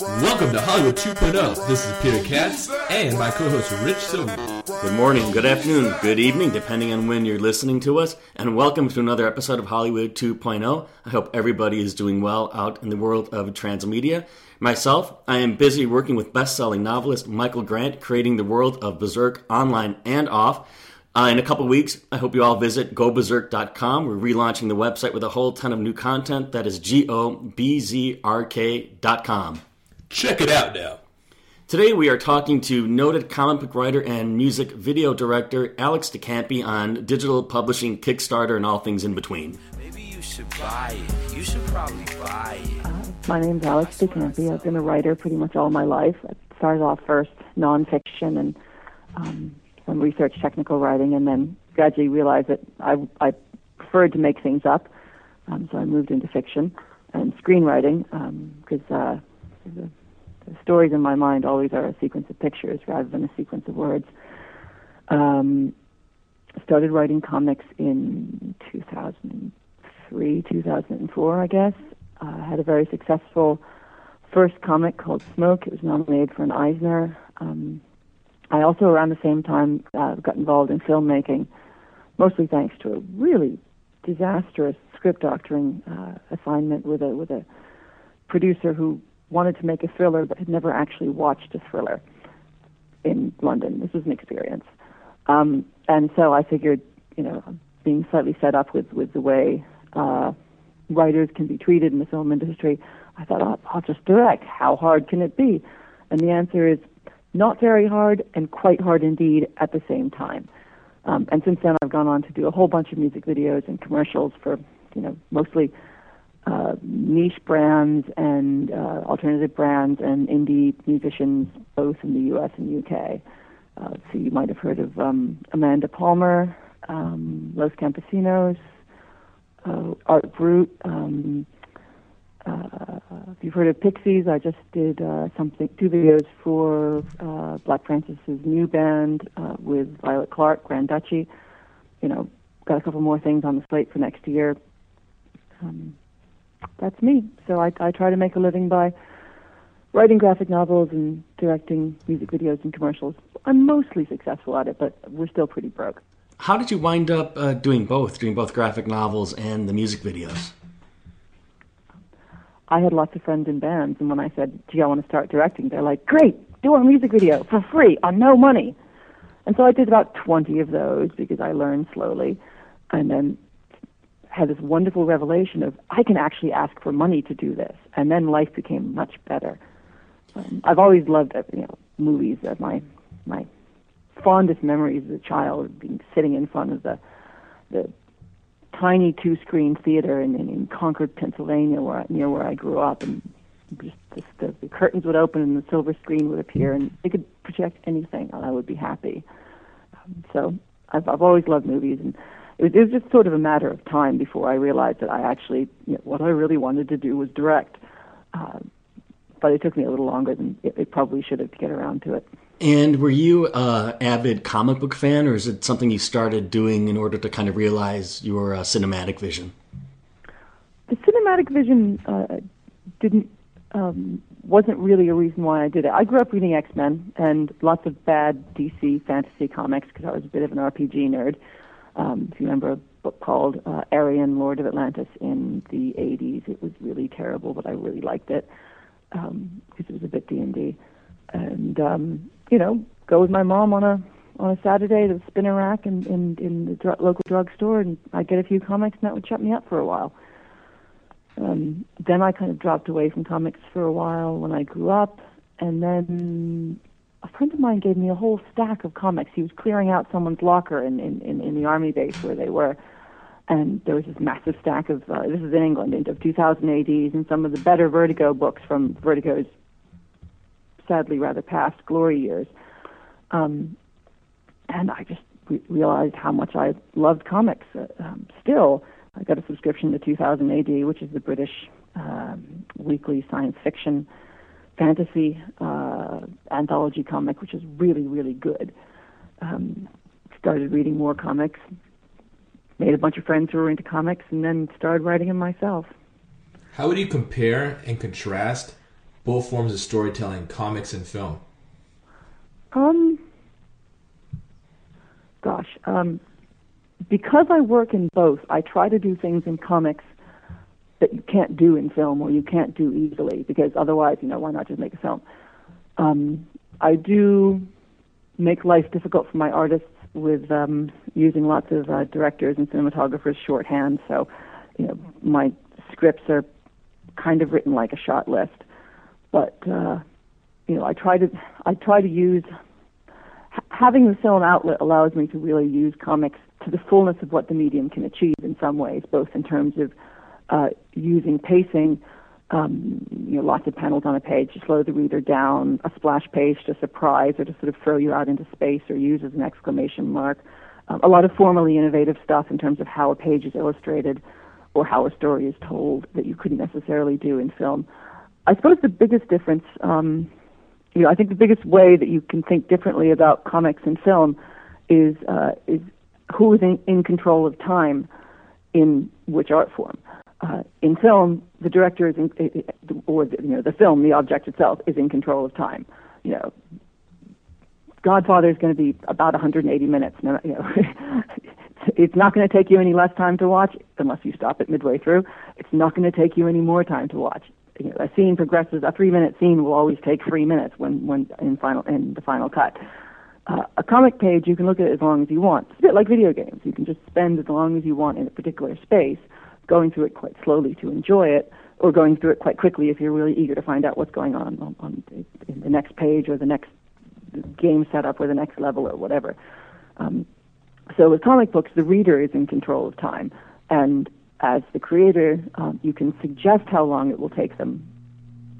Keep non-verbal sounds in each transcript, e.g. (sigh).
Welcome to Hollywood 2.0. This is Peter Katz and my co-host Rich Silver. Good morning, good afternoon, good evening, depending on when you're listening to us, and welcome to another episode of Hollywood 2.0. I hope everybody is doing well out in the world of transmedia. Myself, I am busy working with best-selling novelist Michael Grant, creating the world of Berserk online and off. Uh, in a couple weeks, I hope you all visit goberserk.com. We're relaunching the website with a whole ton of new content. That is G O B Z R K.com. Check it out now. Today, we are talking to noted comic book writer and music video director Alex de Campi on digital publishing, Kickstarter, and all things in between. Maybe you should buy it. You should probably buy it. Uh, my name's Alex de Campi. I've been a writer pretty much all my life. I started off first nonfiction and um, some research technical writing, and then gradually realized that I, I preferred to make things up. Um, so I moved into fiction and screenwriting because um, uh, the, the, stories in my mind always are a sequence of pictures rather than a sequence of words. Um, started writing comics in 2003, 2004, I guess. Uh, had a very successful first comic called Smoke. It was nominated for an Eisner. Um, I also, around the same time, uh, got involved in filmmaking, mostly thanks to a really disastrous script doctoring uh, assignment with a with a producer who wanted to make a thriller but had never actually watched a thriller in London. This was an experience, um, and so I figured, you know, being slightly set up with with the way uh, writers can be treated in the film industry, I thought, oh, I'll just direct. How hard can it be? And the answer is not very hard and quite hard indeed at the same time. Um, and since then, I've gone on to do a whole bunch of music videos and commercials for, you know, mostly uh, niche brands and uh, alternative brands and indie musicians, both in the U.S. and UK. Uh, so you might have heard of um, Amanda Palmer, um, Los Campesinos, uh, Art Brut. Um, uh, if you've heard of Pixies, I just did uh, something, two videos for uh, Black Francis's new band uh, with Violet Clark, Grand Duchy. You know, got a couple more things on the slate for next year. Um, that's me. So I, I try to make a living by writing graphic novels and directing music videos and commercials. I'm mostly successful at it, but we're still pretty broke. How did you wind up uh, doing both, doing both graphic novels and the music videos? I had lots of friends in bands, and when I said, "Gee, I want to start directing," they're like, "Great, do our music video for free on no money." And so I did about 20 of those because I learned slowly, and then had this wonderful revelation of I can actually ask for money to do this, and then life became much better. Um, I've always loved uh, you know movies. Uh, my my fondest memories as a child being sitting in front of the the tiny two-screen theater in, in, in Concord, Pennsylvania, where near where I grew up, and just, just the, the curtains would open and the silver screen would appear, and they could project anything, and I would be happy. Um, so I've, I've always loved movies, and it was, it was just sort of a matter of time before I realized that I actually, you know, what I really wanted to do was direct. Uh, but it took me a little longer than it, it probably should have to get around to it. And were you a avid comic book fan, or is it something you started doing in order to kind of realize your uh, cinematic vision? The cinematic vision uh, didn't um, wasn't really a reason why I did it. I grew up reading X Men and lots of bad DC fantasy comics because I was a bit of an RPG nerd. Um, if you remember a book called uh, Arion, Lord of Atlantis in the 80s, it was really terrible, but I really liked it because um, it was a bit D and D. And um, you know, go with my mom on a on a Saturday to the spinner rack in in, in the dr- local drugstore, and I'd get a few comics, and that would shut me up for a while. Um, then I kind of dropped away from comics for a while when I grew up, and then a friend of mine gave me a whole stack of comics. He was clearing out someone's locker in in, in, in the army base where they were, and there was this massive stack of uh, this is in England of 2000 ADs and some of the better Vertigo books from Vertigo's sadly rather past glory years. Um, and I just re- realized how much I loved comics. Uh, um, still, I got a subscription to 2000 AD, which is the British um, weekly science fiction fantasy uh, anthology comic, which is really, really good. Um, started reading more comics, made a bunch of friends who were into comics, and then started writing them myself. How would you compare and contrast both forms of storytelling, comics and film? Um, gosh, um, because I work in both, I try to do things in comics that you can't do in film or you can't do easily because otherwise, you know, why not just make a film? Um, I do make life difficult for my artists with um, using lots of uh, directors and cinematographers shorthand. So, you know, my scripts are kind of written like a shot list. But uh, you know, I try to I try to use having the film outlet allows me to really use comics to the fullness of what the medium can achieve in some ways, both in terms of uh, using pacing, um, you know, lots of panels on a page to slow the reader down, a splash page to surprise or to sort of throw you out into space or use as an exclamation mark. Um, a lot of formally innovative stuff in terms of how a page is illustrated or how a story is told that you couldn't necessarily do in film. I suppose the biggest difference, um, you know, I think the biggest way that you can think differently about comics and film is uh, is who is in, in control of time in which art form. Uh, in film, the director is, in, or the, you know, the film, the object itself, is in control of time. You know, Godfather is going to be about 180 minutes. You know, (laughs) it's not going to take you any less time to watch unless you stop it midway through. It's not going to take you any more time to watch you know, a scene progresses. A three-minute scene will always take three minutes when when in final in the final cut. Uh, a comic page you can look at it as long as you want. It's a bit like video games. You can just spend as long as you want in a particular space, going through it quite slowly to enjoy it, or going through it quite quickly if you're really eager to find out what's going on on, on in the next page or the next game setup or the next level or whatever. Um, so with comic books, the reader is in control of time, and as the creator, um, you can suggest how long it will take them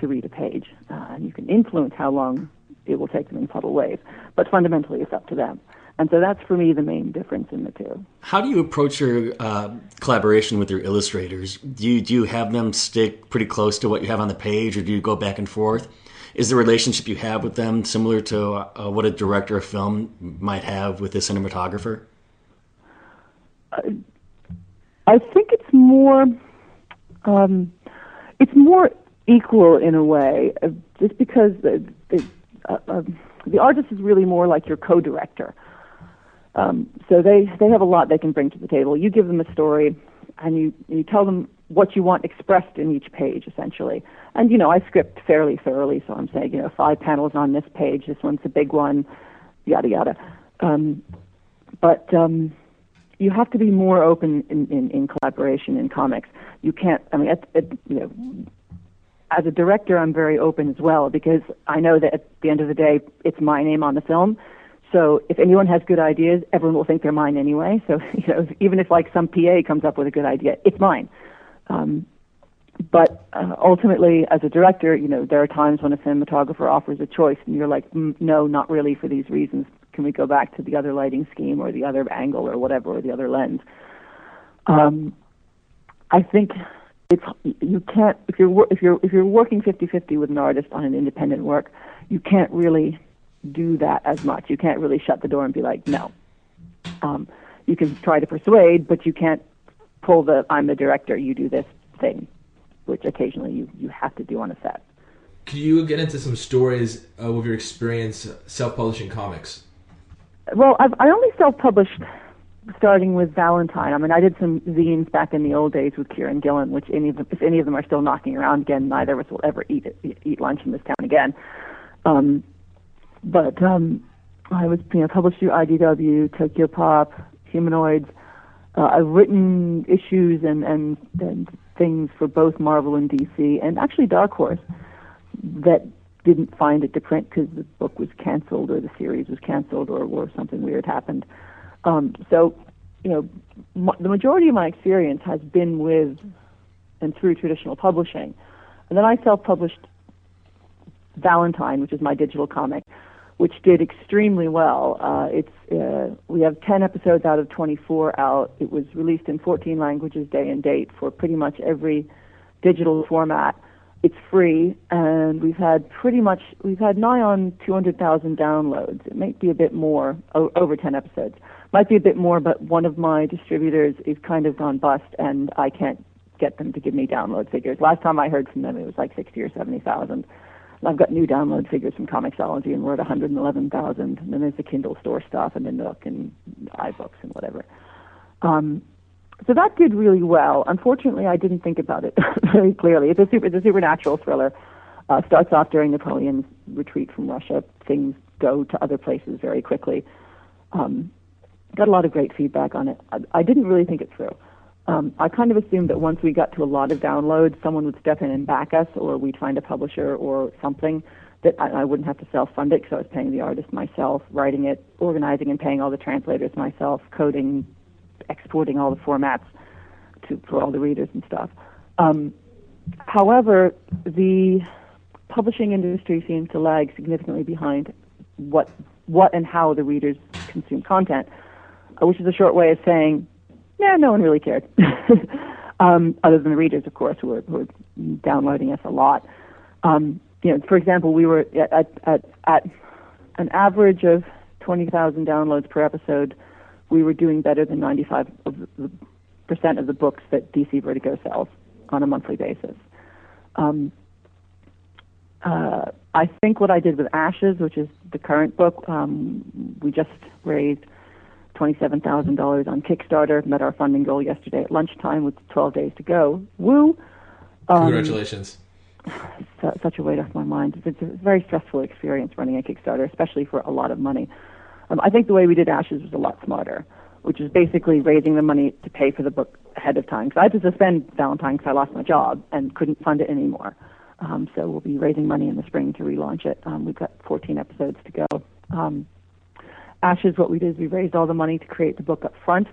to read a page, uh, and you can influence how long it will take them in subtle ways. But fundamentally, it's up to them. And so that's for me the main difference in the two. How do you approach your uh, collaboration with your illustrators? Do you, do you have them stick pretty close to what you have on the page, or do you go back and forth? Is the relationship you have with them similar to uh, what a director of film might have with a cinematographer? Uh, I think it's more um, it's more equal in a way, uh, just because the the, uh, uh, the artist is really more like your co-director. Um, so they they have a lot they can bring to the table. You give them a story, and you you tell them what you want expressed in each page, essentially. And you know, I script fairly thoroughly, so I'm saying you know five panels on this page. This one's a big one, yada yada. Um, but um, you have to be more open in, in, in collaboration in comics. You can't. I mean, at, at, you know, as a director, I'm very open as well because I know that at the end of the day, it's my name on the film. So if anyone has good ideas, everyone will think they're mine anyway. So (laughs) you know, even if like some PA comes up with a good idea, it's mine. Um, but uh, ultimately, as a director, you know, there are times when a cinematographer offers a choice, and you're like, mm, no, not really for these reasons can we go back to the other lighting scheme or the other angle or whatever or the other lens? Um, I think it's you can't if you're if you're if you're working 50-50 with an artist on an independent work, you can't really do that as much. You can't really shut the door and be like, no. Um, you can try to persuade, but you can't pull the I'm the director, you do this thing, which occasionally you you have to do on a set. Could you get into some stories uh, of your experience self-publishing comics? Well, I've, I only self-published starting with Valentine. I mean, I did some zines back in the old days with Kieron Gillen, which any of them, if any of them are still knocking around again, neither of us will ever eat it, eat lunch in this town again. Um, but um, I was, you know, published through IDW, Tokyo Pop, Humanoids. Uh, I've written issues and, and and things for both Marvel and DC, and actually Dark Horse that didn't find it to print because the book was canceled or the series was canceled or, or something weird happened. Um, so, you know, the majority of my experience has been with and through traditional publishing. And then I self-published Valentine, which is my digital comic, which did extremely well. Uh, it's uh, we have 10 episodes out of 24 out. It was released in 14 languages, day and date, for pretty much every digital format it's free, and we've had pretty much we've had nigh on 200,000 downloads. It might be a bit more o- over 10 episodes. Might be a bit more, but one of my distributors is kind of gone bust, and I can't get them to give me download figures. Last time I heard from them, it was like 60 or 70,000. I've got new download figures from Comixology, and we're at 111,000. And then there's the Kindle store stuff, and the Nook and iBooks and whatever. Um, so that did really well. Unfortunately, I didn't think about it (laughs) very clearly. It's a super, it's a supernatural thriller. Uh, starts off during Napoleon's retreat from Russia. Things go to other places very quickly. Um, got a lot of great feedback on it. I, I didn't really think it through. Um, I kind of assumed that once we got to a lot of downloads, someone would step in and back us, or we'd find a publisher or something that I, I wouldn't have to self-fund it because I was paying the artist myself, writing it, organizing and paying all the translators myself, coding, exporting all the formats to for all the readers and stuff. Um, however, the publishing industry seems to lag significantly behind what what and how the readers consume content, uh, which is a short way of saying, yeah, no one really cared. (laughs) um, other than the readers, of course, who were, who are downloading us a lot. Um, you know, for example, we were at, at, at an average of 20,000 downloads per episode. We were doing better than 95 of the percent of the books that DC Vertigo sells on a monthly basis. Um, uh, I think what I did with Ashes, which is the current book, um, we just raised $27,000 on Kickstarter, met our funding goal yesterday at lunchtime with 12 days to go. Woo! Um, Congratulations. (sighs) such a weight off my mind. It's a very stressful experience running a Kickstarter, especially for a lot of money. Um, I think the way we did Ashes was a lot smarter, which is basically raising the money to pay for the book ahead of time. Because I had to suspend Valentine because I lost my job and couldn't fund it anymore. Um, so we'll be raising money in the spring to relaunch it. Um, we've got 14 episodes to go. Um, Ashes, what we did is we raised all the money to create the book up front.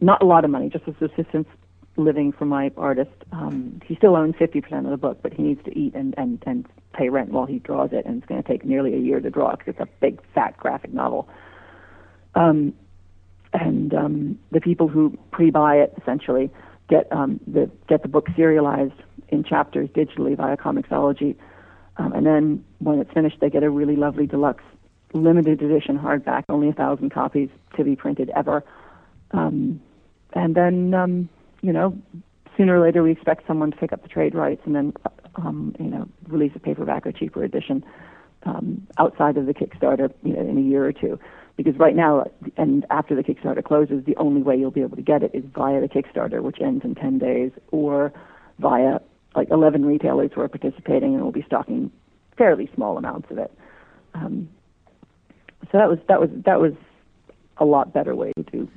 Not a lot of money, just as assistance living for my artist. Um, he still owns 50% of the book, but he needs to eat and, and, and pay rent while he draws it, and it's going to take nearly a year to draw because it's a big, fat graphic novel. Um, and um, the people who pre-buy it essentially get um, the get the book serialized in chapters digitally via Comixology, um, and then when it's finished, they get a really lovely deluxe limited edition hardback, only a thousand copies to be printed ever. Um, and then, um, you know, sooner or later we expect someone to pick up the trade rights and then, um, you know, release a paperback or cheaper edition um, outside of the Kickstarter, you know, in a year or two. Because right now, and after the Kickstarter closes, the only way you'll be able to get it is via the Kickstarter, which ends in 10 days, or via like 11 retailers who are participating and will be stocking fairly small amounts of it. Um, so that was that was that was a lot better way to do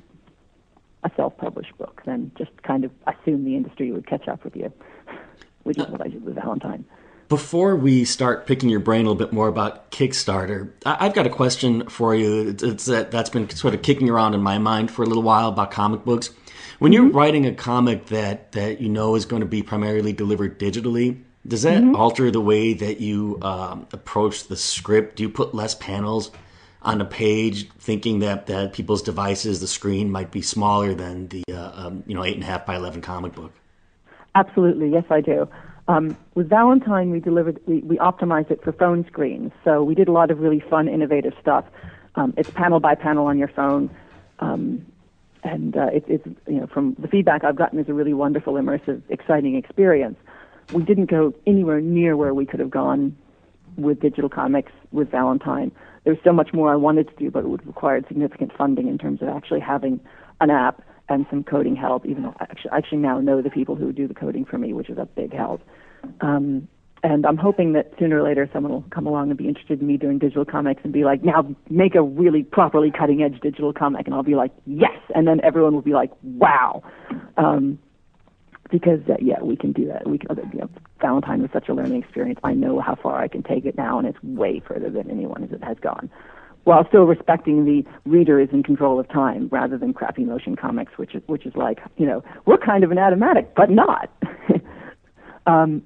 a self-published book than just kind of assume the industry would catch up with you, which is what I did with Valentine. Before we start picking your brain a little bit more about Kickstarter, I've got a question for you. It's that that's been sort of kicking around in my mind for a little while about comic books. When you're mm-hmm. writing a comic that that you know is going to be primarily delivered digitally, does that mm-hmm. alter the way that you um, approach the script? Do you put less panels? On a page, thinking that, that people's devices, the screen might be smaller than the uh, um, you know eight and a half by eleven comic book. Absolutely, yes, I do. Um, with Valentine, we delivered we, we optimized it for phone screens, so we did a lot of really fun, innovative stuff. Um, it's panel by panel on your phone, um, and uh, it, it's you know from the feedback I've gotten is a really wonderful, immersive, exciting experience. We didn't go anywhere near where we could have gone with digital comics with Valentine there's so much more I wanted to do, but it would require significant funding in terms of actually having an app and some coding help. Even though I actually, I actually now know the people who do the coding for me, which is a big help. Um, and I'm hoping that sooner or later someone will come along and be interested in me doing digital comics and be like, now make a really properly cutting edge digital comic, and I'll be like, yes, and then everyone will be like, wow. Um, because uh, yeah, we can do that. We can, you know, Valentine was such a learning experience. I know how far I can take it now, and it's way further than anyone has gone. While still respecting the reader is in control of time, rather than crappy motion comics, which is which is like you know we're kind of an automatic, but not. (laughs) um,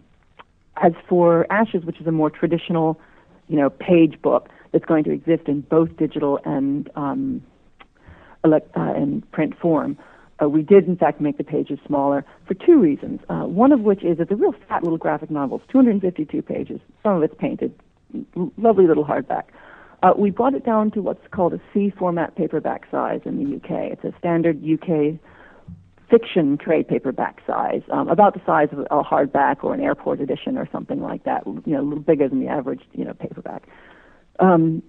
as for Ashes, which is a more traditional, you know, page book that's going to exist in both digital and um, elect, uh, and print form. Uh, we did, in fact, make the pages smaller for two reasons. Uh, one of which is it's a real fat little graphic novel. It's 252 pages. Some of it's painted. Lovely little hardback. Uh, we brought it down to what's called a C format paperback size in the UK. It's a standard UK fiction trade paperback size, um, about the size of a hardback or an airport edition or something like that. You know, a little bigger than the average, you know, paperback. Um,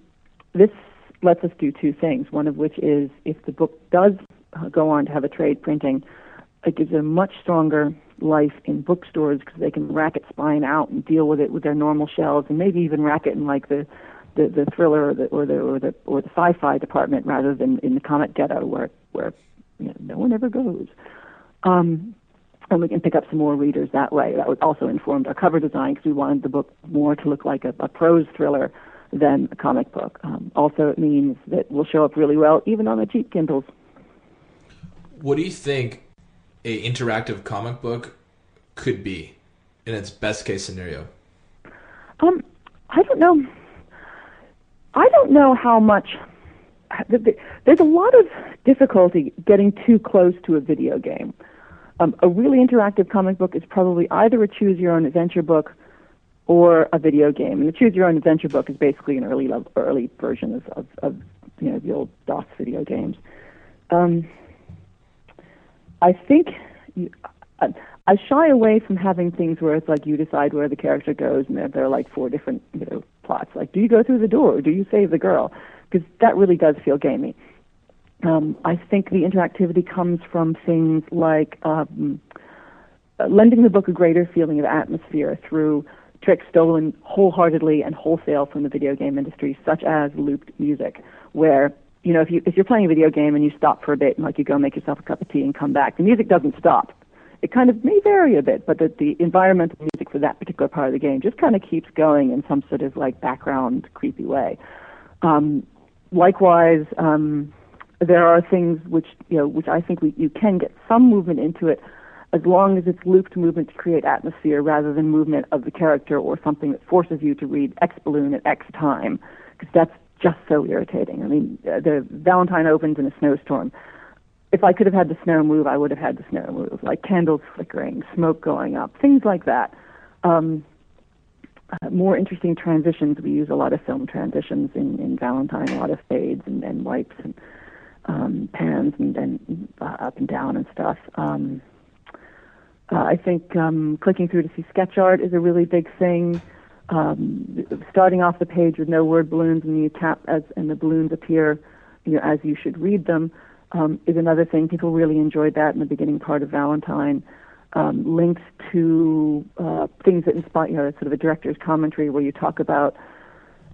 this lets us do two things. One of which is if the book does go on to have a trade printing, it gives it a much stronger life in bookstores because they can rack its spine out and deal with it with their normal shelves, and maybe even rack it in like the the, the thriller or the or the or the or the sci-fi department rather than in the comic ghetto where where you know, no one ever goes. Um, and we can pick up some more readers that way. That was also informed our cover design because we wanted the book more to look like a, a prose thriller than a comic book. Um, also, it means that will show up really well even on the cheap Kindles. What do you think a interactive comic book could be in its best case scenario? Um, I don't know. I don't know how much. There's a lot of difficulty getting too close to a video game. Um, a really interactive comic book is probably either a choose your own adventure book or a video game. And the choose your own adventure book is basically an early level, early version of, of, of you know the old DOS video games. Um, I think you, I, I shy away from having things where it's like you decide where the character goes, and there, there are like four different you know plots. Like, do you go through the door, or do you save the girl? Because that really does feel gamey. Um, I think the interactivity comes from things like um, lending the book a greater feeling of atmosphere through tricks stolen wholeheartedly and wholesale from the video game industry, such as looped music, where you know, if you if you're playing a video game and you stop for a bit and like you go make yourself a cup of tea and come back, the music doesn't stop. It kind of may vary a bit, but the, the environmental music for that particular part of the game just kind of keeps going in some sort of like background creepy way. Um, likewise, um, there are things which you know which I think we, you can get some movement into it as long as it's looped movement to create atmosphere rather than movement of the character or something that forces you to read X balloon at X time because that's just so irritating. I mean, uh, the Valentine opens in a snowstorm. If I could have had the snow move, I would have had the snow move, like candles flickering, smoke going up, things like that. Um, uh, more interesting transitions. We use a lot of film transitions in, in Valentine, a lot of fades and, and wipes and um, pans and, and uh, up and down and stuff. Um, uh, I think um, clicking through to see sketch art is a really big thing um, starting off the page with no word balloons and you tap as and the balloons appear you know as you should read them um, is another thing. People really enjoyed that in the beginning part of Valentine. Um, links to uh, things that inspire, you know, sort of a director's commentary where you talk about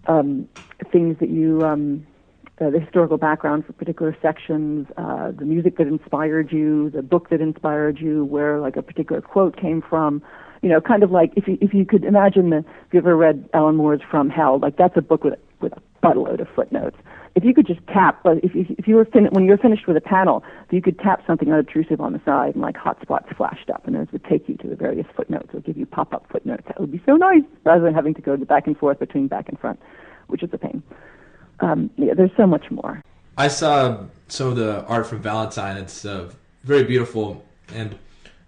um, things that you, um, uh, the historical background for particular sections, uh, the music that inspired you, the book that inspired you, where like a particular quote came from you know, kind of like if you if you could imagine the if you ever read Alan Moore's From Hell, like that's a book with with a buttload of footnotes. If you could just tap, if you, if you were fin- when you're finished with a panel, if you could tap something unobtrusive on the side and like hotspots flashed up, and those would take you to the various footnotes or give you pop-up footnotes. That would be so nice, rather than having to go back and forth between back and front, which is a pain. Um, yeah, there's so much more. I saw some of the art from Valentine. It's uh, very beautiful, and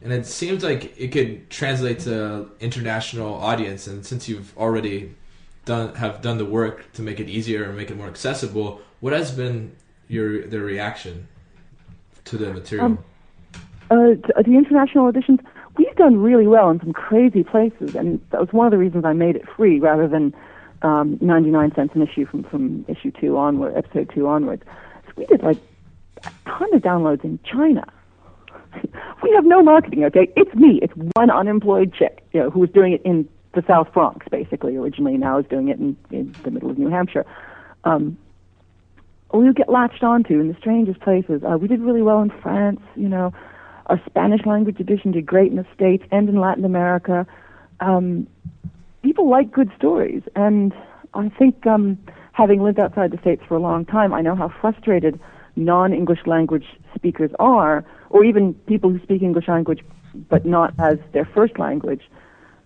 and it seems like it could translate to international audience. And since you've already done have done the work to make it easier and make it more accessible, what has been your the reaction to the material? Um, uh, the international editions, we've done really well in some crazy places, and that was one of the reasons I made it free rather than um, 99 cents an issue from from issue two onward, episode two onwards. So we did like a ton of downloads in China (laughs) we have no marketing, okay? It's me. It's one unemployed chick, you know, who was doing it in the South Bronx, basically, originally, now is doing it in, in the middle of New Hampshire. Um, we get latched onto in the strangest places. Uh, we did really well in France, you know. Our Spanish language edition did great in the States and in Latin America. Um, people like good stories, and I think um, having lived outside the States for a long time, I know how frustrated non-English language speakers are, or even people who speak English language but not as their first language.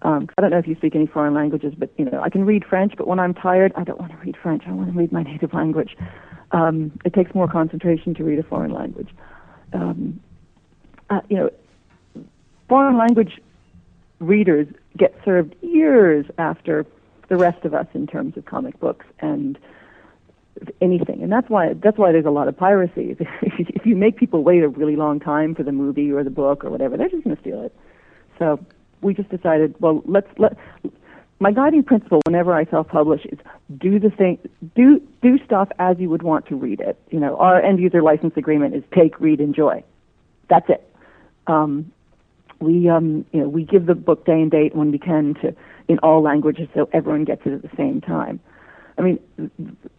Um, I don't know if you speak any foreign languages, but you know I can read French. But when I'm tired, I don't want to read French. I want to read my native language. Um, it takes more concentration to read a foreign language. Um, uh, you know, foreign language readers get served years after the rest of us in terms of comic books and anything, and that's why that's why there's a lot of piracy. (laughs) if you make people wait a really long time for the movie or the book or whatever, they're just going to steal it. So we just decided, well, let's let. My guiding principle whenever I self-publish is do the thing, do do stuff as you would want to read it. You know, our end user license agreement is take, read, enjoy. That's it. Um, we um, you know we give the book day and date when we can to in all languages so everyone gets it at the same time. I mean,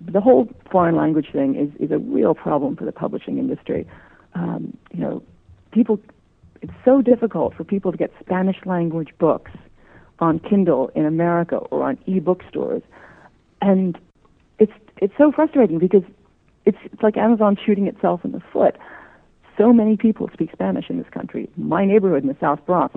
the whole foreign language thing is, is a real problem for the publishing industry. Um, you know, people, it's so difficult for people to get Spanish language books on Kindle in America or on e-book stores, and it's it's so frustrating because it's it's like Amazon shooting itself in the foot. So many people speak Spanish in this country. My neighborhood in the South Bronx,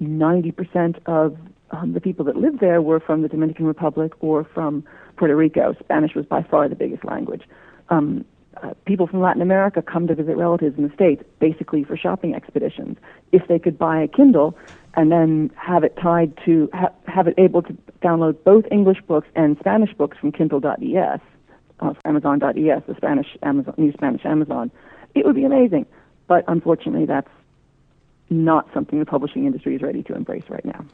ninety percent of um, the people that lived there were from the Dominican Republic or from Puerto Rico. Spanish was by far the biggest language. Um, uh, people from Latin America come to visit relatives in the States basically for shopping expeditions. If they could buy a Kindle and then have it tied to, ha- have it able to download both English books and Spanish books from Kindle.es, uh, Amazon.es, the Spanish Amazon, new Spanish Amazon, it would be amazing. But unfortunately, that's not something the publishing industry is ready to embrace right now.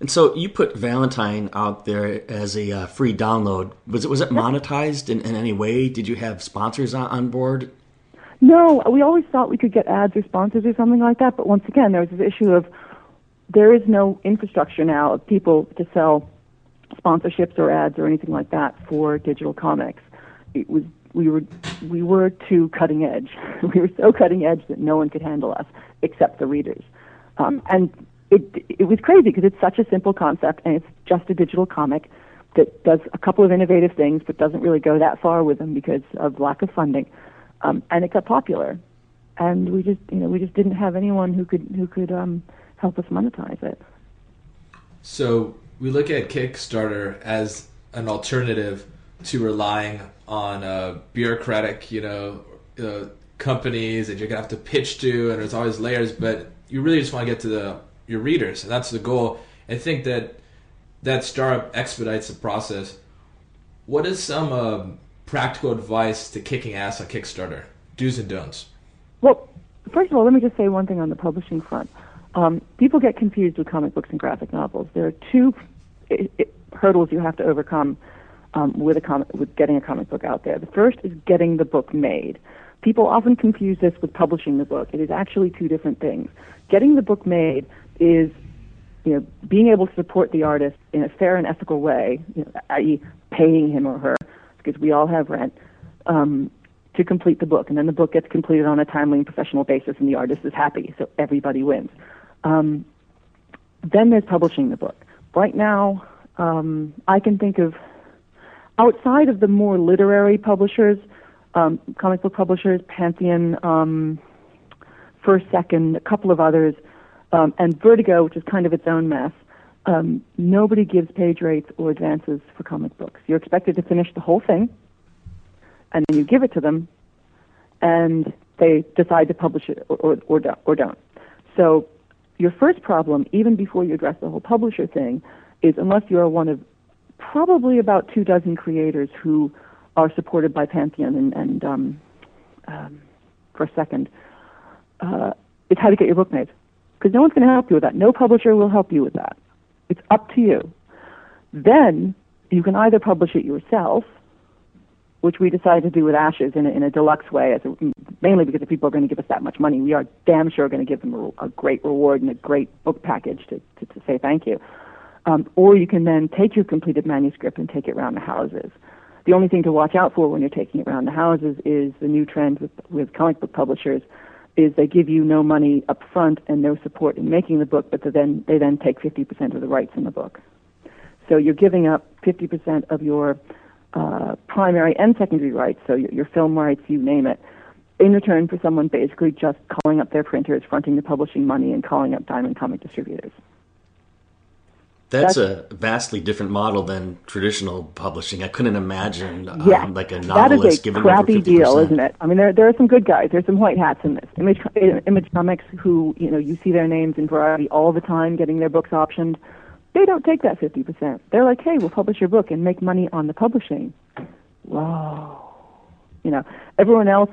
And so you put Valentine out there as a uh, free download. Was it was it monetized in, in any way? Did you have sponsors on, on board? No, we always thought we could get ads or sponsors or something like that. But once again, there was this issue of there is no infrastructure now of people to sell sponsorships or ads or anything like that for digital comics. It was we were we were too cutting edge. (laughs) we were so cutting edge that no one could handle us except the readers. Um, and it it was crazy because it's such a simple concept and it's just a digital comic that does a couple of innovative things but doesn't really go that far with them because of lack of funding. Um, and it got popular, and we just you know we just didn't have anyone who could who could um, help us monetize it. So we look at Kickstarter as an alternative to relying on uh, bureaucratic, you know, uh, companies that you're gonna have to pitch to, and there's always layers. But you really just want to get to the your readers, and that's the goal. I think that that startup expedites the process. What is some uh, practical advice to kicking ass on Kickstarter? Do's and don'ts. Well, first of all, let me just say one thing on the publishing front. Um, people get confused with comic books and graphic novels. There are two it, it, hurdles you have to overcome um, with a comic, with getting a comic book out there. The first is getting the book made. People often confuse this with publishing the book. It is actually two different things. Getting the book made is you know, being able to support the artist in a fair and ethical way, you know, i.e., paying him or her, because we all have rent, um, to complete the book. And then the book gets completed on a timely and professional basis, and the artist is happy, so everybody wins. Um, then there's publishing the book. Right now, um, I can think of, outside of the more literary publishers, um, comic book publishers, Pantheon, um, First Second, a couple of others, um, and Vertigo, which is kind of its own mess. Um, nobody gives page rates or advances for comic books. You're expected to finish the whole thing, and then you give it to them, and they decide to publish it or, or, or, don't, or don't. So your first problem, even before you address the whole publisher thing, is unless you are one of probably about two dozen creators who are supported by Pantheon and, and um, um, First Second, uh, it's how to get your book made because no one's going to help you with that. No publisher will help you with that. It's up to you. Then you can either publish it yourself, which we decided to do with Ashes in a, in a deluxe way, a, mainly because if people are going to give us that much money, we are damn sure going to give them a, a great reward and a great book package to, to, to say thank you. Um, or you can then take your completed manuscript and take it around the houses. The only thing to watch out for when you're taking it around the houses is the new trend with, with comic book publishers is they give you no money up front and no support in making the book, but then they then take 50% of the rights in the book. So you're giving up 50% of your uh, primary and secondary rights, so your, your film rights, you name it, in return for someone basically just calling up their printers, fronting the publishing money, and calling up Diamond Comic distributors. That's, That's, a vastly different model than traditional publishing. I couldn't imagine um, yeah, like a novelist that is a giving crappy over 50%. deal, isn't it? I mean, there there are some good guys. There's some white hats in this. Image Image Comics, who you know you see their names in Variety all the time, getting their books optioned. They don't take that fifty percent. They're like, hey, we'll publish your book and make money on the publishing. whoa. You know, everyone else,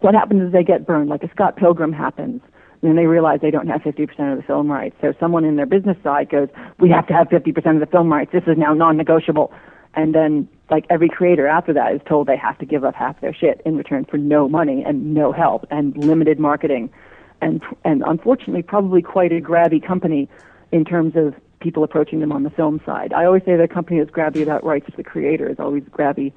what happens is they get burned, like a Scott Pilgrim happens. And they realize they don't have 50% of the film rights. So someone in their business side goes, we have to have 50% of the film rights. This is now non-negotiable. And then, like every creator after that is told they have to give up half their shit in return for no money and no help and limited marketing, and and unfortunately, probably quite a grabby company in terms of people approaching them on the film side. I always say the company that's grabby about rights to the creator is always grabby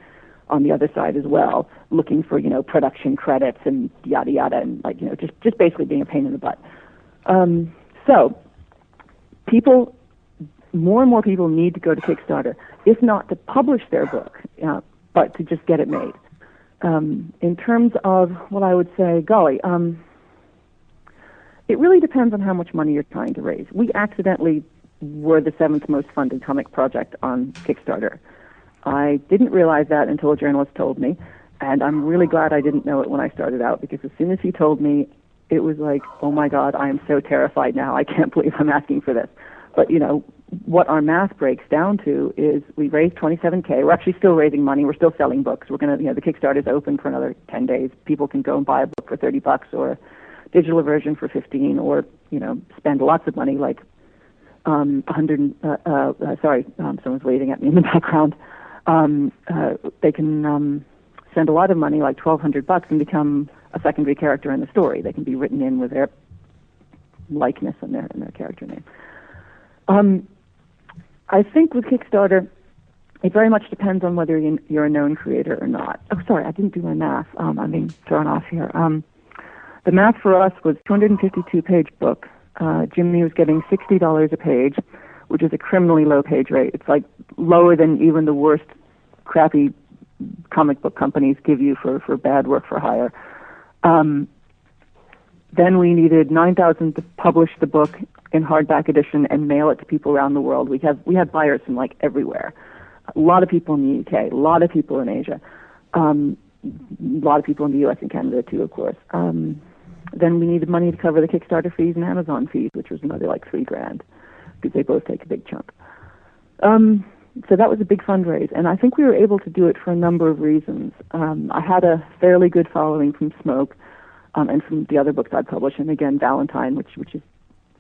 on the other side as well, looking for you know production credits and yada yada, and like you know just just basically being a pain in the butt. Um, so people, more and more people need to go to Kickstarter, if not to publish their book, uh, but to just get it made. Um, in terms of what I would say, golly, um, it really depends on how much money you're trying to raise. We accidentally were the seventh most funded comic project on Kickstarter. I didn't realize that until a journalist told me, and I'm really glad I didn't know it when I started out because as soon as he told me, it was like, oh my God, I am so terrified now. I can't (laughs) believe I'm asking for this. But you know, what our math breaks down to is we raised 27k. We're actually still raising money. We're still selling books. We're gonna, you know, the Kickstarter is open for another 10 days. People can go and buy a book for 30 bucks or a digital version for 15, or you know, spend lots of money like um, 100. Uh, uh, uh, sorry, um, someone's waving at me in the (laughs) background um, uh, they can um, send a lot of money, like twelve hundred bucks, and become a secondary character in the story. They can be written in with their likeness and their and their character name. Um, I think with Kickstarter, it very much depends on whether you're a known creator or not. Oh, sorry, I didn't do my math. Um, I'm being thrown off here. Um, the math for us was 252 page book. Uh, Jimmy was getting $60 a page, which is a criminally low page rate. It's like lower than even the worst crappy comic book companies give you for, for bad work for hire. Um, then we needed 9,000 to publish the book in hardback edition and mail it to people around the world. We have we had buyers from like everywhere. A lot of people in the UK, a lot of people in Asia, um, a lot of people in the US and Canada too, of course. Um, then we needed money to cover the Kickstarter fees and Amazon fees, which was another like three grand, because they both take a big chunk. Um, so that was a big fundraise, and I think we were able to do it for a number of reasons. Um, I had a fairly good following from Smoke, um, and from the other books I published, and again Valentine, which which has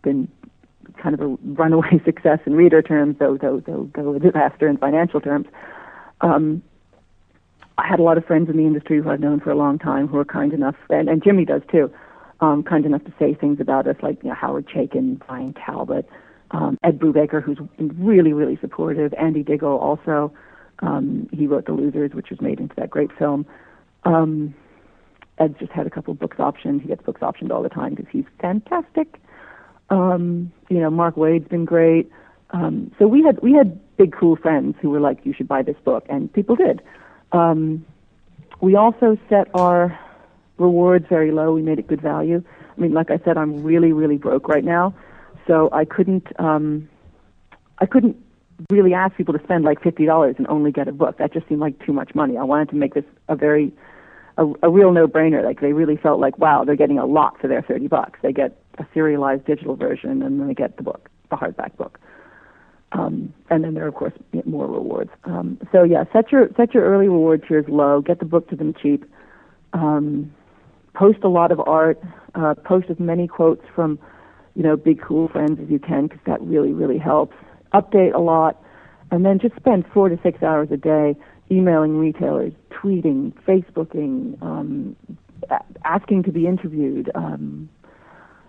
been kind of a runaway (laughs) success in reader terms, though though though, though a disaster in financial terms. Um, I had a lot of friends in the industry who I've known for a long time who are kind enough, and, and Jimmy does too, um, kind enough to say things about us like you know, Howard Chaykin, Bryan Talbot, um, Ed Brubaker, who's really, really supportive. Andy Diggle also. Um, he wrote The Losers, which was made into that great film. Um, Ed just had a couple books optioned. He gets books optioned all the time because he's fantastic. Um, you know, Mark Waid's been great. Um, so we had we had big cool friends who were like, "You should buy this book," and people did. Um, we also set our rewards very low. We made it good value. I mean, like I said, I'm really, really broke right now so I couldn't um, I couldn't really ask people to spend like fifty dollars and only get a book. That just seemed like too much money. I wanted to make this a very a, a real no-brainer. Like they really felt like, wow, they're getting a lot for their thirty bucks. They get a serialized digital version, and then they get the book, the hardback book. Um, and then there are of course more rewards. Um, so yeah, set your set your early reward tiers low. Get the book to them cheap. Um, post a lot of art. Uh, post as many quotes from you know, big cool friends as you can because that really, really helps. Update a lot, and then just spend four to six hours a day emailing retailers, tweeting, Facebooking, um, asking to be interviewed, um,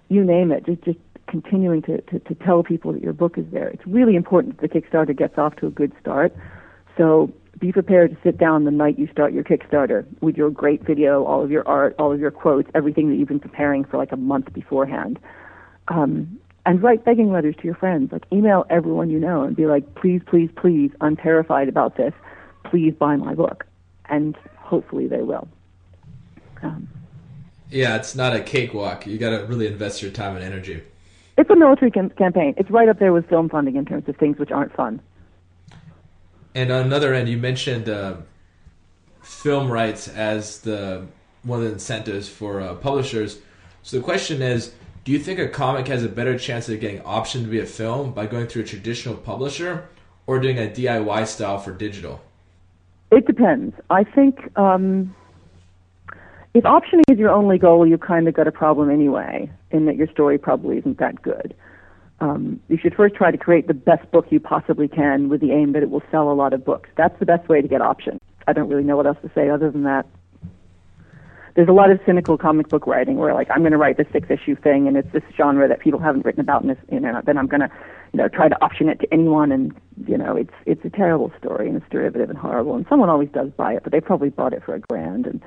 you name it. Just, just continuing to, to, to tell people that your book is there. It's really important that the Kickstarter gets off to a good start. So be prepared to sit down the night you start your Kickstarter with your great video, all of your art, all of your quotes, everything that you've been preparing for like a month beforehand um, and write begging letters to your friends. Like email everyone you know and be like, please, please, please, I'm terrified about this. Please buy my book, and hopefully they will. Um, yeah, it's not a cakewalk. You got to really invest your time and energy. It's a military cam- campaign. It's right up there with film funding in terms of things which aren't fun. And on another end, you mentioned uh, film rights as the one of the incentives for uh, publishers. So the question is, do you think a comic has a better chance of getting optioned to be a film by going through a traditional publisher or doing a DIY style for digital? It depends. I think um, if optioning is your only goal, you've kind of got a problem anyway, in that your story probably isn't that good. Um, you should first try to create the best book you possibly can with the aim that it will sell a lot of books. That's the best way to get option. I don't really know what else to say other than that. There's a lot of cynical comic book writing where like I'm going to write this six issue thing and it's this genre that people haven't written about and this, you know, then I'm going to, you know, try to option it to anyone and you know it's it's a terrible story and it's derivative and horrible and someone always does buy it but they probably bought it for a grand and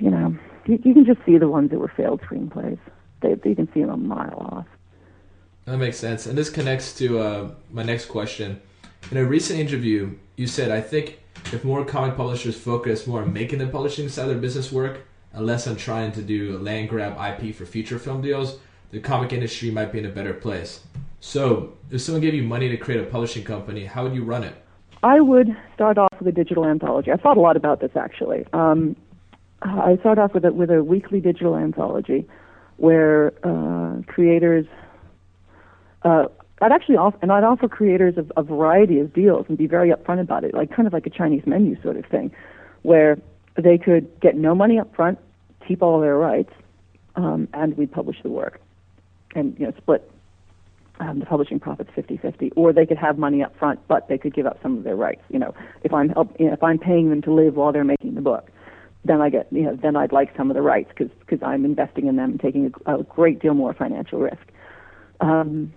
you know you, you can just see the ones that were failed screenplays. They you can see them a mile off. That makes sense. And this connects to uh, my next question. In a recent interview, you said, I think if more comic publishers focus more on making the publishing side of their business work and less on trying to do a land grab IP for future film deals, the comic industry might be in a better place. So, if someone gave you money to create a publishing company, how would you run it? I would start off with a digital anthology. I thought a lot about this actually. Um, I start off with a, with a weekly digital anthology where uh, creators uh, I'd actually offer, and I'd offer creators of a variety of deals and be very upfront about it, like kind of like a Chinese menu sort of thing, where they could get no money up front, keep all their rights, um, and we'd publish the work, and you know split um, the publishing profits 50-50, or they could have money up front, but they could give up some of their rights. You know, if I'm help, you know, if I'm paying them to live while they're making the book, then I get you know then I'd like some of the rights because because I'm investing in them and taking a, a great deal more financial risk. Um,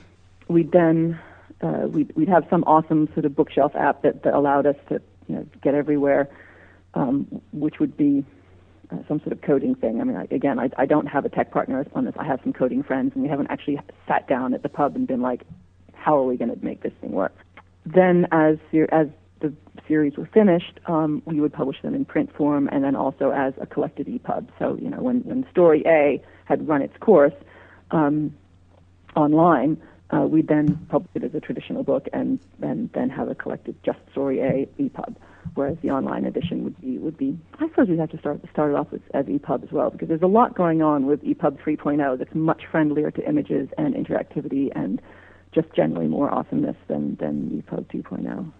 we'd then uh, we'd, we'd have some awesome sort of bookshelf app that, that allowed us to you know get everywhere, um, which would be uh, some sort of coding thing. I mean, I, again, I, I don't have a tech partner on this. I have some coding friends, and we haven't actually sat down at the pub and been like, how are we going to make this thing work? Then, as as the series were finished, um, we would publish them in print form, and then also as a collected EPUB. So, you know, when when story A had run its course um, online, uh, we then publish it as a traditional book and, and then have a collected Just Story A EPUB, whereas the online edition would be would be I suppose we'd have to start start it off with, as EPUB as well because there's a lot going on with EPUB 3.0 that's much friendlier to images and interactivity and just generally more awesomeness than than EPUB 2.0.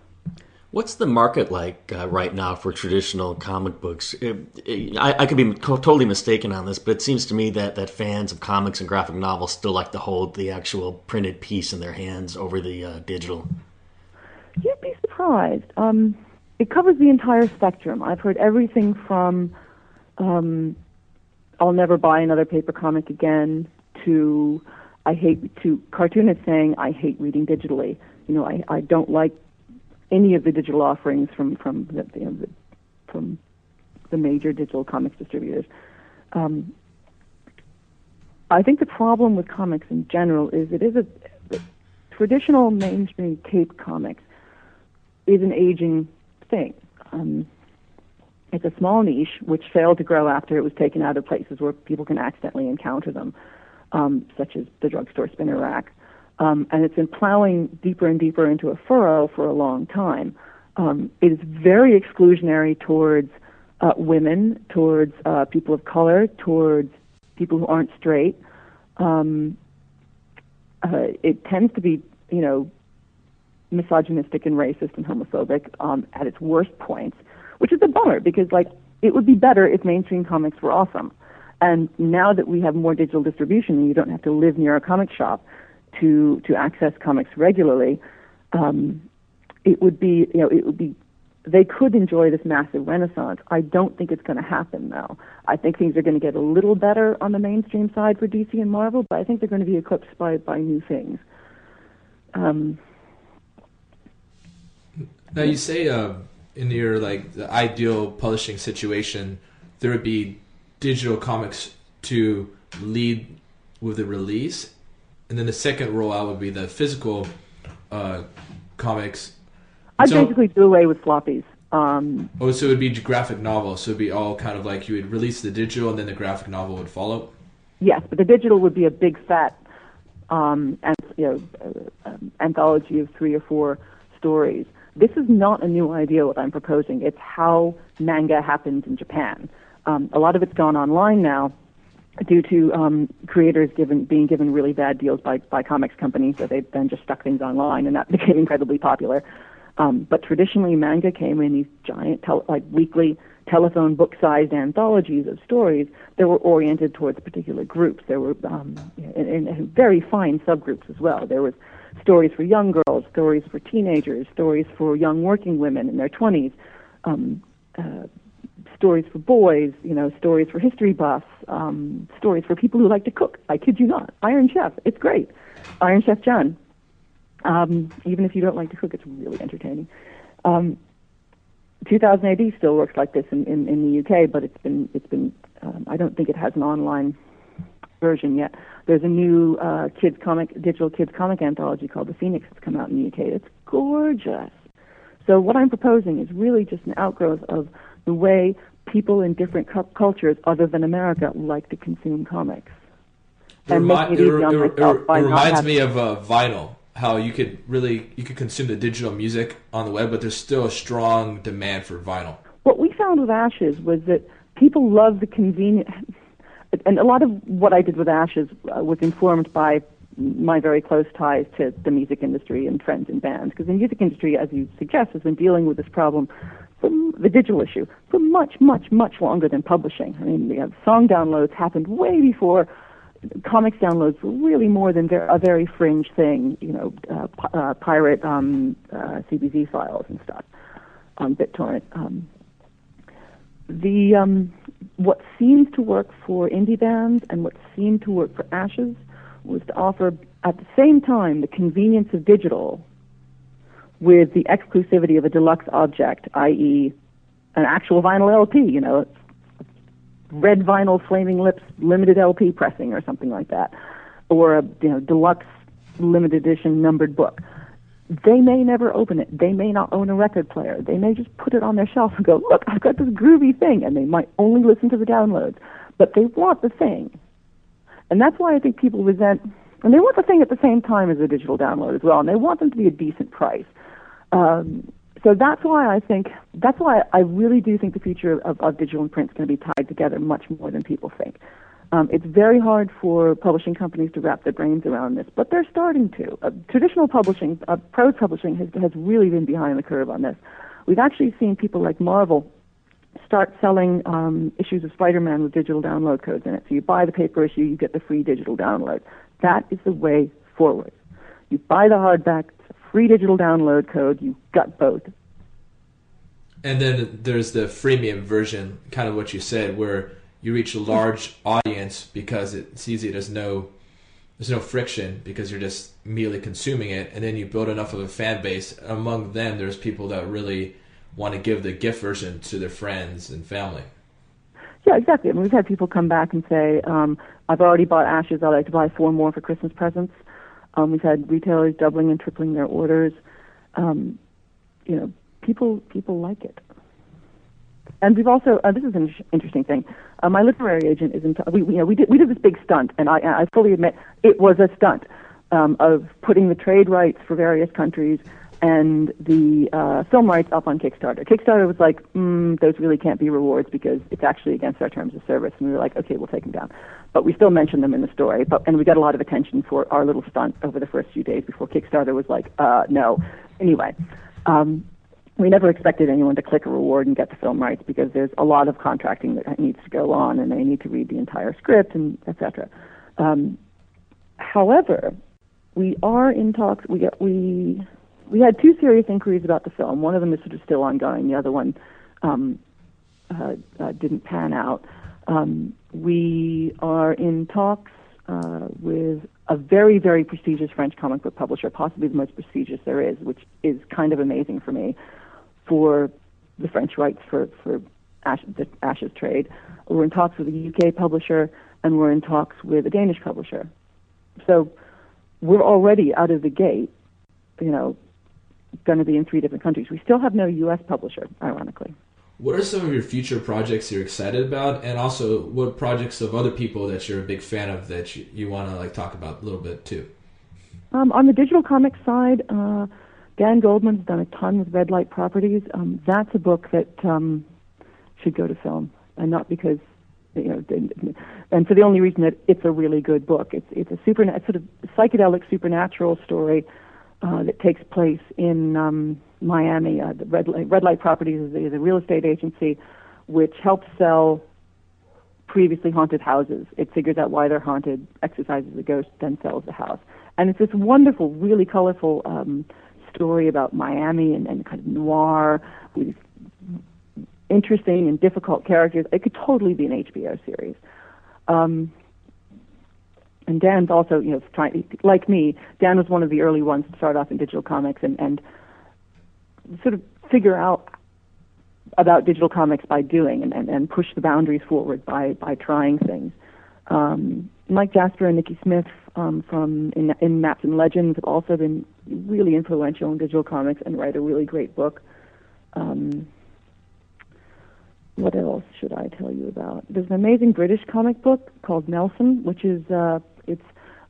What's the market like uh, right now for traditional comic books? It, it, I, I, could be co- totally mistaken on this, but it seems to me that, that fans of comics and graphic novels still like to hold the actual printed piece in their hands over the uh, digital. You'd be surprised. Um, it covers the entire spectrum. I've heard everything from um, "I'll never buy another paper comic again" to "I hate" to cartoonists saying "I hate reading digitally." You know, I, I don't like any of the digital offerings from from the, you know, the from the major digital comics distributors. Um, I think the problem with comics in general is it is a traditional mainstream tape comics is an aging thing. Um, it's a small niche which failed to grow after it was taken out of places where people can accidentally encounter them, um, such as the drugstore spinner rack um, and it's been plowing deeper and deeper into a furrow for a long time. Um, it is very exclusionary towards uh, women, towards uh, people of color, towards people who aren't straight. Um, uh, it tends to be, you know, misogynistic and racist and homophobic um, at its worst points, which is a bummer because, like, it would be better if mainstream comics were awesome. And now that we have more digital distribution and you don't have to live near a comic shop, to to access comics regularly, um, it would be you know it would be they could enjoy this massive renaissance. I don't think it's going to happen though. I think things are going to get a little better on the mainstream side for DC and Marvel, but I think they're going to be eclipsed by by new things. Um, now you say uh, in your like the ideal publishing situation, there would be digital comics to lead with the release, and then the second rollout would be the physical uh, comics. I so, basically do away with floppies. Um, oh, so it would be graphic novel. So it'd be all kind of like you would release the digital, and then the graphic novel would follow. Yes, but the digital would be a big fat, um, and you know, uh, um, anthology of three or four stories. This is not a new idea. What I'm proposing, it's how manga happens in Japan. Um, a lot of it's gone online now, due to um, creators given being given really bad deals by by comics companies, so they then just stuck things online, and that (laughs) became incredibly popular. Um, but traditionally, manga came in these giant, tele- like weekly telephone book-sized anthologies of stories that were oriented towards particular groups. There were um, and, and very fine subgroups as well. There was stories for young girls, stories for teenagers, stories for young working women in their 20s, um, uh, stories for boys, you know, stories for history buffs, um, stories for people who like to cook. I kid you not. Iron Chef, it's great. Iron Chef John. Um, even if you don't like to cook, it's really entertaining. Um, 2000 AD still works like this in, in, in the UK, but it's been it's been um, I don't think it has an online version yet. There's a new uh, kids comic, digital kids comic anthology called The Phoenix that's come out in the UK. It's gorgeous. So what I'm proposing is really just an outgrowth of the way people in different cu- cultures other than America like to consume comics. It, And remi- it it, it- myself it- by it not reminds me of uh, vinyl. How you could really you could consume the digital music on the web, but there's still a strong demand for vinyl. what we found with Ashes was that people love the convenience, and a lot of what I did with Ashes uh, was informed by my very close ties to the music industry and friends and bands. Because the music industry, as you suggest, has been dealing with this problem, from the digital issue, for much, much, much longer than publishing. I mean, we have song downloads happened way before comics downloads were really more than a very fringe thing, you know, uh, pi- uh, pirate um, uh, CBZ files and stuff on BitTorrent. Um, the um, what seemed to work for indie bands and what seemed to work for Ashes was to offer at the same time the convenience of digital with the exclusivity of a deluxe object, i.e., an actual vinyl LP. You know, red vinyl flaming lips limited LP pressing or something like that, or a you know deluxe limited edition numbered book. They may never open it. They may not own a record player. They may just put it on their shelf and go, "Look, I've got this groovy thing," and they might only listen to the downloads, but they want the thing, and that's why I think people resent. And they want the thing at the same time as a digital download as well, and they want them to be a decent price. Um, so that's why I think that's why I really do think the future of, of digital and print is going to be tied together much more than people think. Um, it's very hard for publishing companies to wrap their brains around this, but they're starting to. Uh, traditional publishing, uh, prose publishing, has has really been behind the curve on this. We've actually seen people like Marvel start selling um, issues of Spider-Man with digital download codes in it. So you buy the paper issue, you get the free digital download. That is the way forward. You buy the hardback, free digital download code. You got both. And then there's the freemium version, kind of what you said, where you reach a large audience because it's easy. There's no there's no friction because you're just immediately consuming it, and then you build enough of a fan base. Among them, there's people that really want to give the gift version to their friends and family. Yeah, exactly. I mean, we've had people come back and say, um, "I've already bought Ashes. I'd like to buy four more for Christmas presents." Um, we've had retailers doubling and tripling their orders. Um, you know, people people like it. And we've also uh, this is an interesting thing. Uh, my literary agent is in. T- we, we you know we did we did this big stunt, and I I fully admit it was a stunt um, of putting the trade rights for various countries and the uh, film rights up on Kickstarter. Kickstarter was like, mm, those really can't be rewards because it's actually against our terms of service, and we were like, okay, we'll take them down. But we still mentioned them in the story, but and we got a lot of attention for our little stunt over the first few days before Kickstarter was like, uh, no. Anyway. Um, we never expected anyone to click a reward and get the film rights because there's a lot of contracting that needs to go on and they need to read the entire script and etc. Um, however, we are in talks. We we we had two serious inquiries about the film. One of them is sort of still ongoing. The other one um, uh, uh, didn't pan out. Um, we are in talks uh, with a very, very prestigious French comic book publisher, possibly the most prestigious there is, which is kind of amazing for me, for the French rights for, for Ash, the Ashes trade. We're in talks with a UK publisher, and we're in talks with a Danish publisher. So we're already out of the gate, you know, going to be in three different countries. We still have no U.S. publisher, ironically. What are some of your future projects you're excited about, and also what projects of other people that you're a big fan of that you, you want to like talk about a little bit too? Um, on the digital comics side, uh, Dan Goldman's done a ton with Red Light Properties. Um, that's a book that um, should go to film, and not because you know, and for the only reason that it's a really good book. It's it's a super sort of psychedelic supernatural story uh, that takes place in um, Miami. Uh, the Red Light, Red Light Properties is is a real estate agency which helps sell previously haunted houses. It figures out why they're haunted, exorcises the ghost, then sells the house. And it's this wonderful, really colorful um, story about Miami and, and kind of noir with interesting and difficult characters. It could totally be an HBO series. Um, and Dan's also, you know, trying like me. Dan was one of the early ones to start off in digital comics and and sort of figure out about digital comics by doing and, and, and push the boundaries forward by by trying things. Um, Mike Jasper and Niki Smith um, from in, in Maps and Legends have also been really influential in digital comics and write a really great book. Um, what else should I tell you about? There's an amazing British comic book called Nelson, which is uh, it's.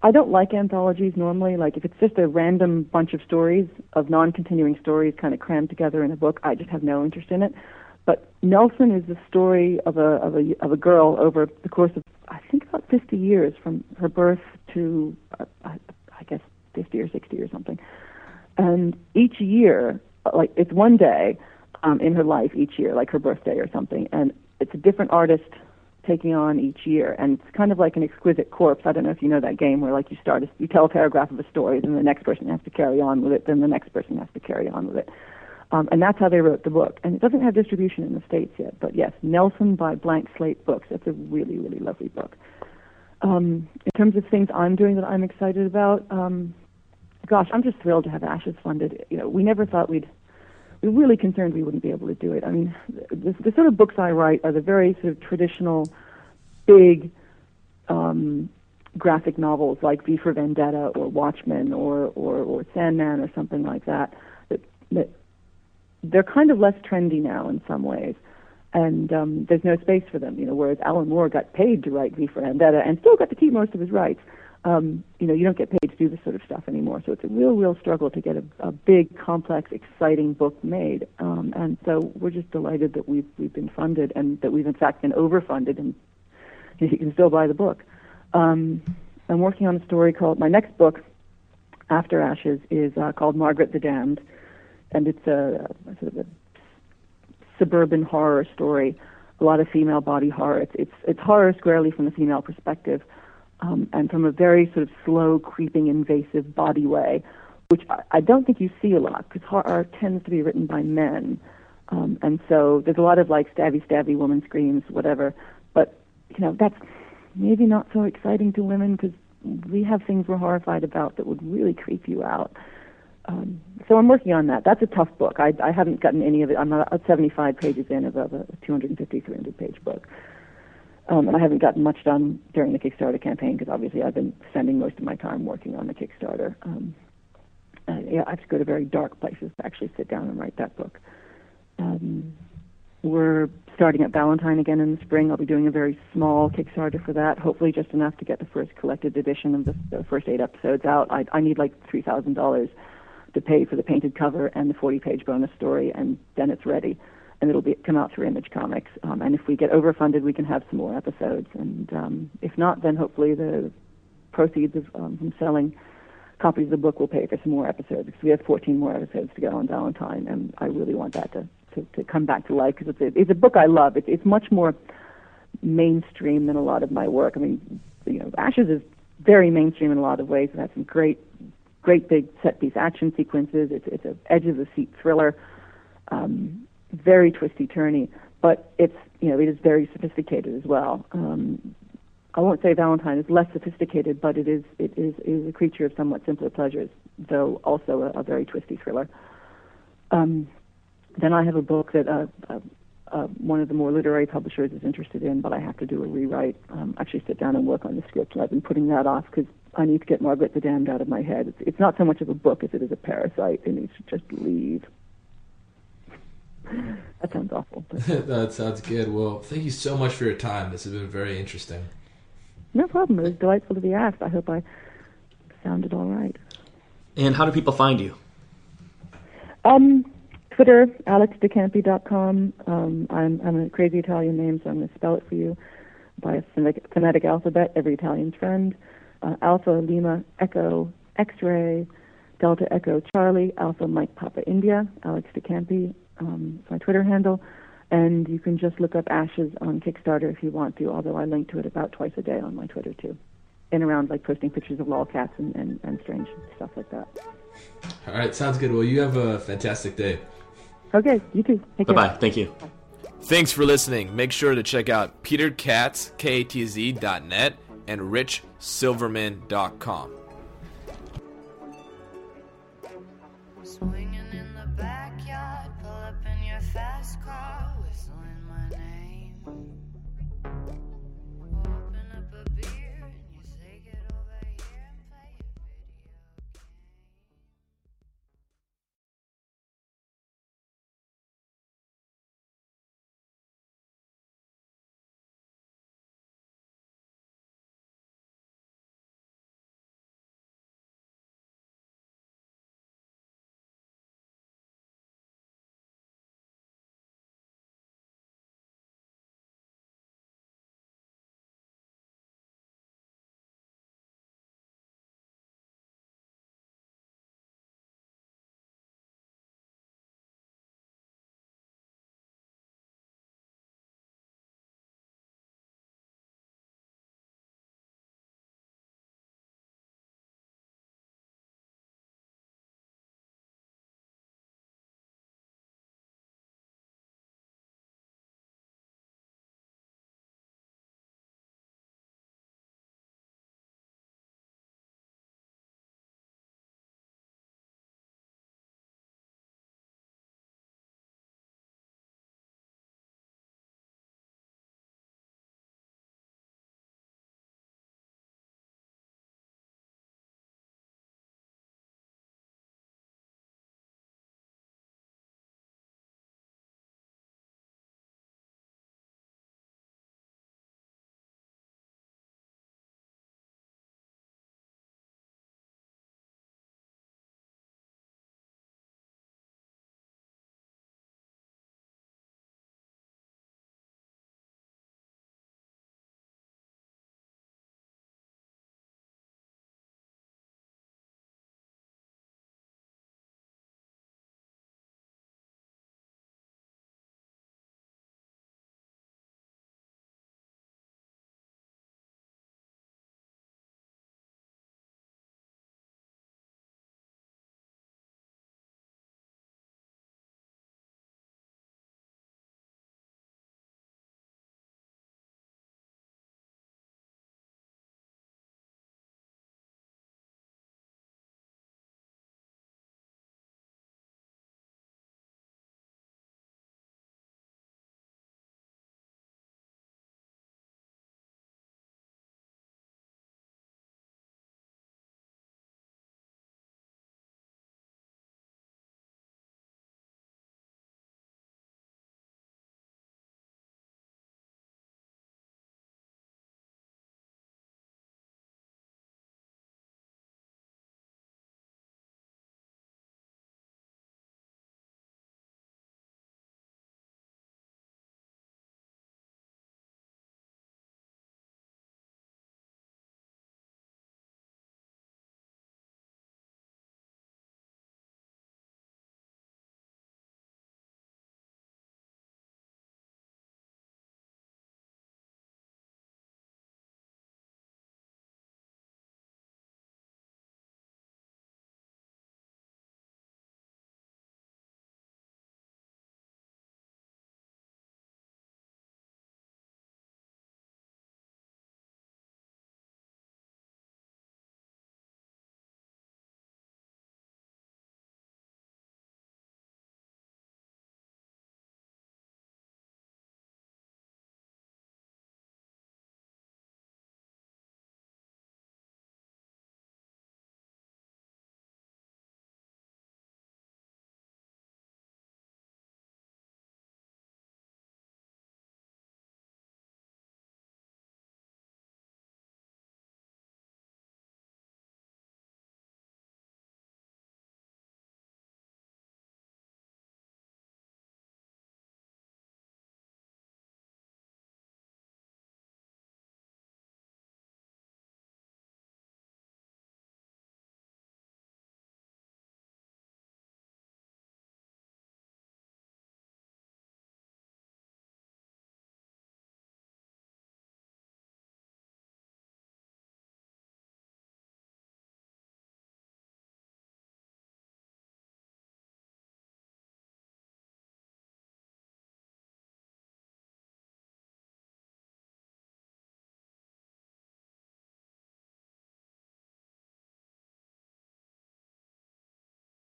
I don't like anthologies normally. Like if it's just a random bunch of stories of non-continuing stories kind of crammed together in a book, I just have no interest in it. But Nelson is the story of a of a of a girl over the course of I think about 50 years from her birth to uh, I, I guess 50 or 60 or something. And each year, like it's one day um, in her life each year, like her birthday or something, and it's a different artist taking on each year, and it's kind of like an exquisite corpse. I don't know if you know that game where like you start, a, you tell a paragraph of a story, then the next person has to carry on with it, then the next person has to carry on with it. Um, and that's how they wrote the book. And it doesn't have distribution in the States yet, but yes, Nelson by Blank Slate Books. It's a really, really lovely book. Um, in terms of things I'm doing that I'm excited about, um, gosh, I'm just thrilled to have Ashes funded. You know, we never thought we'd, we really concerned we wouldn't be able to do it. I mean, the, the sort of books I write are the very sort of traditional, big, um, graphic novels like V for Vendetta or Watchmen or, or, or Sandman or something like that, that, that they're kind of less trendy now in some ways, and um, there's no space for them. You know, whereas Alan Moore got paid to write V for Vendetta and still got to keep most of his rights. Um, you know, you don't get paid to do this sort of stuff anymore. So it's a real, real struggle to get a, a big, complex, exciting book made. Um, and so we're just delighted that we've we've been funded and that we've in fact been overfunded, and (laughs) you can still buy the book. Um, I'm working on a story called my next book after Ashes is uh, called Margaret the Damned and it's a, a sort of a suburban horror story, a lot of female body horror. It's it's, it's horror squarely from the female perspective, um, and from a very sort of slow, creeping, invasive body way, which I, I don't think you see a lot because horror tends to be written by men, um, and so there's a lot of like stabby, stabby, woman screams, whatever. But you know that's maybe not so exciting to women because we have things we're horrified about that would really creep you out. Um, so I'm working on that. That's a tough book. I, I haven't gotten any of it. I'm at 75 pages in of a 250, 300 page book. Um, and I haven't gotten much done during the Kickstarter campaign because obviously I've been spending most of my time working on the Kickstarter. Um, yeah, I have to go to very dark places to actually sit down and write that book. Um, we're starting at Valentine again in the spring. I'll be doing a very small Kickstarter for that, hopefully just enough to get the first collected edition of the, the first eight episodes out. I, I need like three thousand dollars to pay for the painted cover and the 40-page bonus story, and then it's ready, and it'll be come out through Image Comics. Um, and if we get overfunded, we can have some more episodes, and um, if not, then hopefully the proceeds of, um, from selling copies of the book will pay for some more episodes because we have 14 more episodes to go on Valentine, and I really want that to to, to come back to life because it's a, it's a book I love. It's it's much more mainstream than a lot of my work. I mean, you know, Ashes is very mainstream in a lot of ways. It has some great great big set piece action sequences. It's it's an edge of the seat thriller, um, very twisty turny, but it's you know it is very sophisticated as well. Um, I won't say Valentine is less sophisticated, but it is it is is a creature of somewhat simpler pleasures, though also a, a very twisty thriller. Um, then I have a book that uh, uh, uh, one of the more literary publishers is interested in, but I have to do a rewrite. Um, actually, sit down and work on the script, and I've been putting that off because I need to get Margaret the Damned out of my head. It's, it's not so much of a book as it is a parasite. It needs to just leave. (laughs) that sounds awful. (laughs) that sounds good. Well, thank you so much for your time. This has been very interesting. No problem. It was delightful to be asked. I hope I sounded all right. And how do people find you? Um, Twitter, alexdecampi.com. Um, I'm, I'm a crazy Italian name, so I'm going to spell it for you by a phonetic, phonetic alphabet, every Italian's friend uh, Alpha Lima Echo X-ray Delta Echo Charlie, Alpha Mike Papa India, Alex DeCampi, um, my Twitter handle. And you can just look up Ashes on Kickstarter if you want to, although I link to it about twice a day on my Twitter too. And around like posting pictures of lolcats and, and, and strange stuff like that. All right, sounds good. Well, you have a fantastic day. Okay, you too. Bye bye. Thank you. Thanks for listening. Make sure to check out Peter Katz, K-A-T-Z.net, and richsilverman.com. Swinging